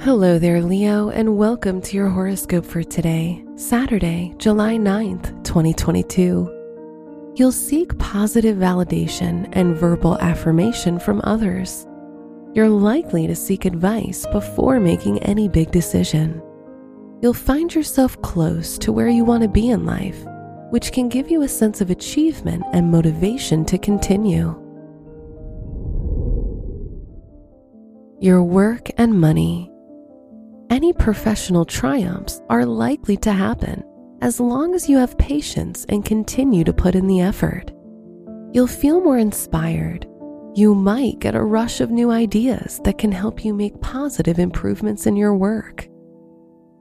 Hello there, Leo, and welcome to your horoscope for today, Saturday, July 9th, 2022. You'll seek positive validation and verbal affirmation from others. You're likely to seek advice before making any big decision. You'll find yourself close to where you want to be in life, which can give you a sense of achievement and motivation to continue. Your work and money. Any professional triumphs are likely to happen as long as you have patience and continue to put in the effort. You'll feel more inspired. You might get a rush of new ideas that can help you make positive improvements in your work.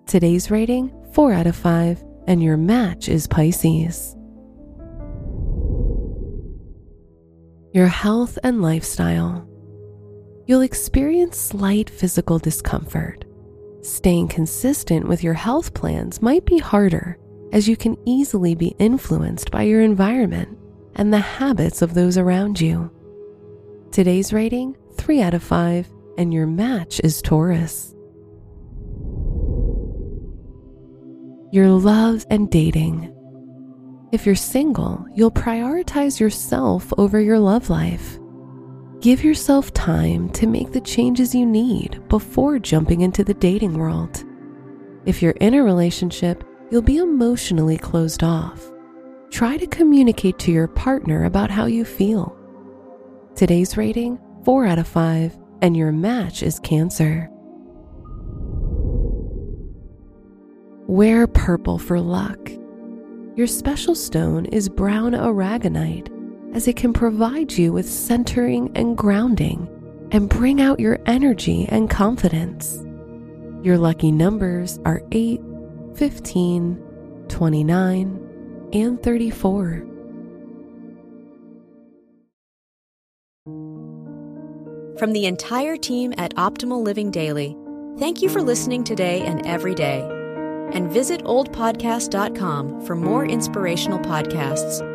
Today's rating 4 out of 5, and your match is Pisces. Your health and lifestyle. You'll experience slight physical discomfort Staying consistent with your health plans might be harder as you can easily be influenced by your environment and the habits of those around you. Today's rating 3 out of 5, and your match is Taurus. Your love and dating. If you're single, you'll prioritize yourself over your love life. Give yourself time to make the changes you need before jumping into the dating world. If you're in a relationship, you'll be emotionally closed off. Try to communicate to your partner about how you feel. Today's rating 4 out of 5, and your match is Cancer. Wear purple for luck. Your special stone is brown aragonite as it can provide you with centering and grounding and bring out your energy and confidence. Your lucky numbers are 8, 15, 29, and 34. From the entire team at Optimal Living Daily, thank you for listening today and every day. And visit oldpodcast.com for more inspirational podcasts.